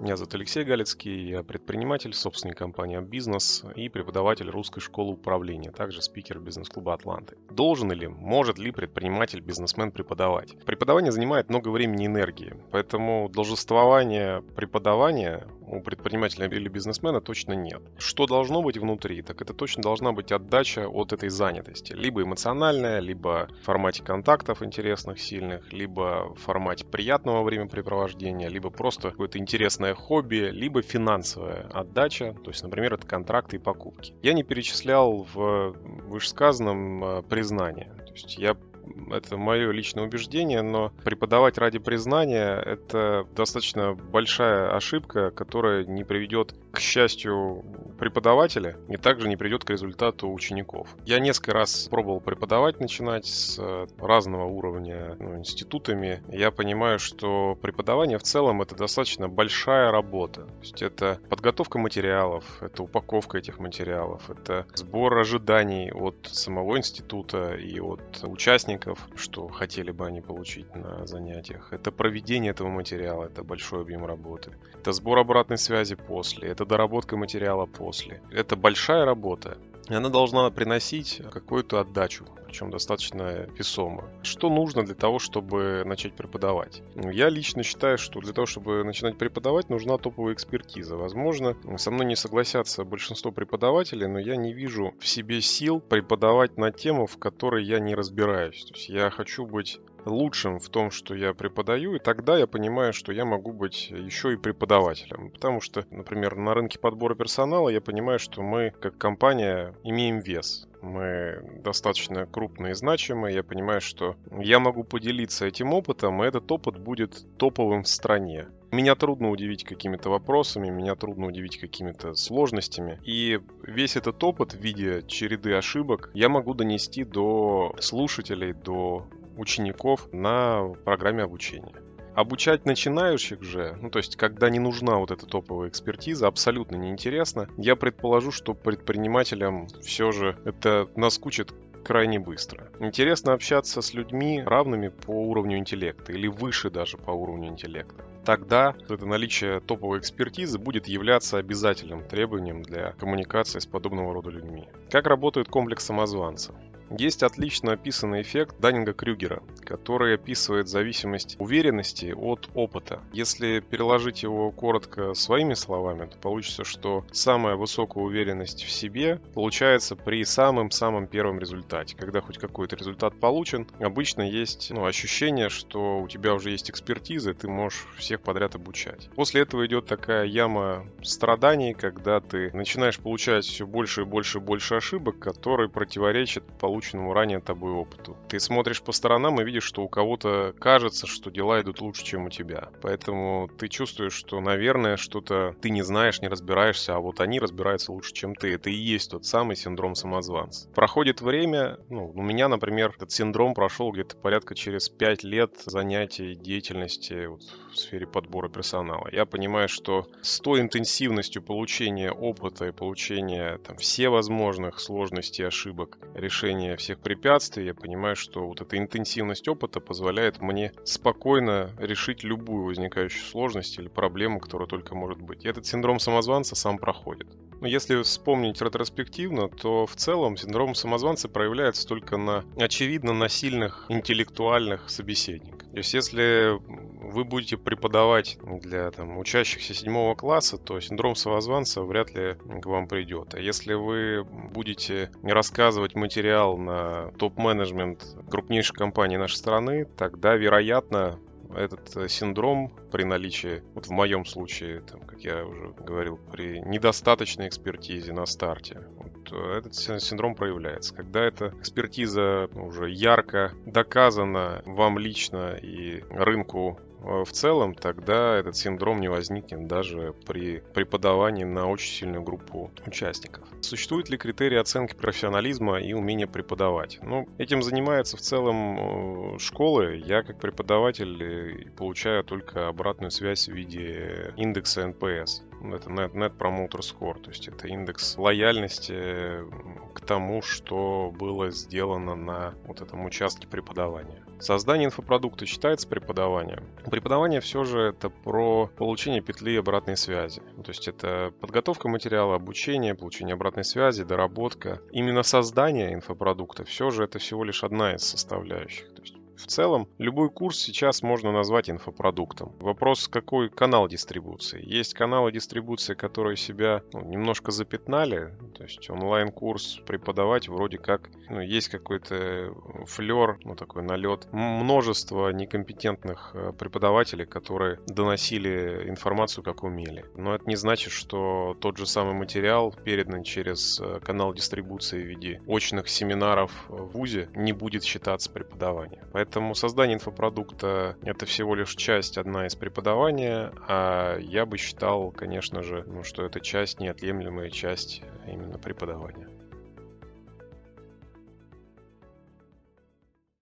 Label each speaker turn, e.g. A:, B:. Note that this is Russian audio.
A: Меня зовут Алексей Галицкий, я предприниматель, собственник компании «Бизнес» и преподаватель русской школы управления, также спикер бизнес-клуба «Атланты». Должен или может ли предприниматель, бизнесмен преподавать? Преподавание занимает много времени и энергии, поэтому должествования преподавания у предпринимателя или бизнесмена точно нет. Что должно быть внутри? Так это точно должна быть отдача от этой занятости. Либо эмоциональная, либо в формате контактов интересных, сильных, либо в формате приятного времяпрепровождения, либо просто какое-то интересное хобби, либо финансовая отдача, то есть, например, это контракты и покупки. Я не перечислял в вышесказанном э, признание. То есть я это мое личное убеждение, но преподавать ради признания – это достаточно большая ошибка, которая не приведет к счастью преподавателя и также не приведет к результату учеников. Я несколько раз пробовал преподавать, начинать с э, разного уровня ну, институтами. Я понимаю, что преподавание в целом это достаточно большая работа. То есть это подготовка материалов, это упаковка этих материалов, это сбор ожиданий от самого института и от участников, что хотели бы они получить на занятиях. Это проведение этого материала, это большой объем работы. Это сбор обратной связи после, это доработка материала после. Это большая работа, и она должна приносить какую-то отдачу, причем достаточно весомо. Что нужно для того, чтобы начать преподавать? Я лично считаю, что для того, чтобы начинать преподавать, нужна топовая экспертиза. Возможно, со мной не согласятся большинство преподавателей, но я не вижу в себе сил преподавать на тему, в которой я не разбираюсь. То есть я хочу быть лучшим в том, что я преподаю, и тогда я понимаю, что я могу быть еще и преподавателем. Потому что, например, на рынке подбора персонала я понимаю, что мы как компания имеем вес. Мы достаточно крупные и значимые. Я понимаю, что я могу поделиться этим опытом, и этот опыт будет топовым в стране. Меня трудно удивить какими-то вопросами, меня трудно удивить какими-то сложностями. И весь этот опыт в виде череды ошибок я могу донести до слушателей, до учеников на программе обучения. Обучать начинающих же, ну то есть когда не нужна вот эта топовая экспертиза, абсолютно неинтересно. Я предположу, что предпринимателям все же это наскучит крайне быстро. Интересно общаться с людьми равными по уровню интеллекта или выше даже по уровню интеллекта. Тогда это наличие топовой экспертизы будет являться обязательным требованием для коммуникации с подобного рода людьми. Как работает комплекс самозванца? Есть отлично описанный эффект Даннинга-Крюгера, который описывает зависимость уверенности от опыта. Если переложить его коротко своими словами, то получится, что самая высокая уверенность в себе получается при самом-самом первом результате. Когда хоть какой-то результат получен, обычно есть ну, ощущение, что у тебя уже есть экспертиза, и ты можешь всех подряд обучать. После этого идет такая яма страданий, когда ты начинаешь получать все больше и больше и больше ошибок, которые противоречат полученному полученному ранее тобой опыту. Ты смотришь по сторонам и видишь, что у кого-то кажется, что дела идут лучше, чем у тебя. Поэтому ты чувствуешь, что, наверное, что-то ты не знаешь, не разбираешься, а вот они разбираются лучше, чем ты. Это и есть тот самый синдром самозванца. Проходит время, ну, у меня, например, этот синдром прошел где-то порядка через 5 лет занятий деятельности вот, в сфере подбора персонала. Я понимаю, что с той интенсивностью получения опыта и получения там, всевозможных сложностей, ошибок, решения преодоления всех препятствий, я понимаю, что вот эта интенсивность опыта позволяет мне спокойно решить любую возникающую сложность или проблему, которая только может быть. И этот синдром самозванца сам проходит. Но если вспомнить ретроспективно, то в целом синдром самозванца проявляется только на очевидно на сильных интеллектуальных собеседниках. То есть если вы будете преподавать для там, учащихся седьмого класса, то синдром самозванца вряд ли к вам придет. А если вы будете рассказывать материал на топ-менеджмент крупнейших компаний нашей страны, тогда, вероятно, этот синдром при наличии, вот в моем случае, там, как я уже говорил, при недостаточной экспертизе на старте, вот э, этот синдром проявляется. Когда эта экспертиза уже ярко доказана вам лично и рынку в целом, тогда этот синдром не возникнет даже при преподавании на очень сильную группу участников. Существуют ли критерии оценки профессионализма и умения преподавать? Ну, этим занимается в целом э, школы. Я как преподаватель э, получаю только обратную связь в виде индекса NPS. Это Net, Net Promoter Score, то есть это индекс лояльности к тому, что было сделано на вот этом участке преподавания. Создание инфопродукта считается преподаванием. Преподавание все же это про получение петли обратной связи. То есть это подготовка материала, обучение, получение обратной связи, доработка. Именно создание инфопродукта все же это всего лишь одна из составляющих. То есть в целом, любой курс сейчас можно назвать инфопродуктом. Вопрос, какой канал дистрибуции. Есть каналы дистрибуции, которые себя ну, немножко запятнали. То есть онлайн-курс преподавать вроде как ну, есть какой-то флер, ну такой налет. Множество некомпетентных э, преподавателей, которые доносили информацию как умели. Но это не значит, что тот же самый материал, передан через э, канал дистрибуции в виде очных семинаров в ВУЗе, не будет считаться преподаванием. Поэтому Поэтому создание инфопродукта — это всего лишь часть одна из преподавания, а я бы считал, конечно же, ну, что это часть, неотъемлемая часть именно преподавания.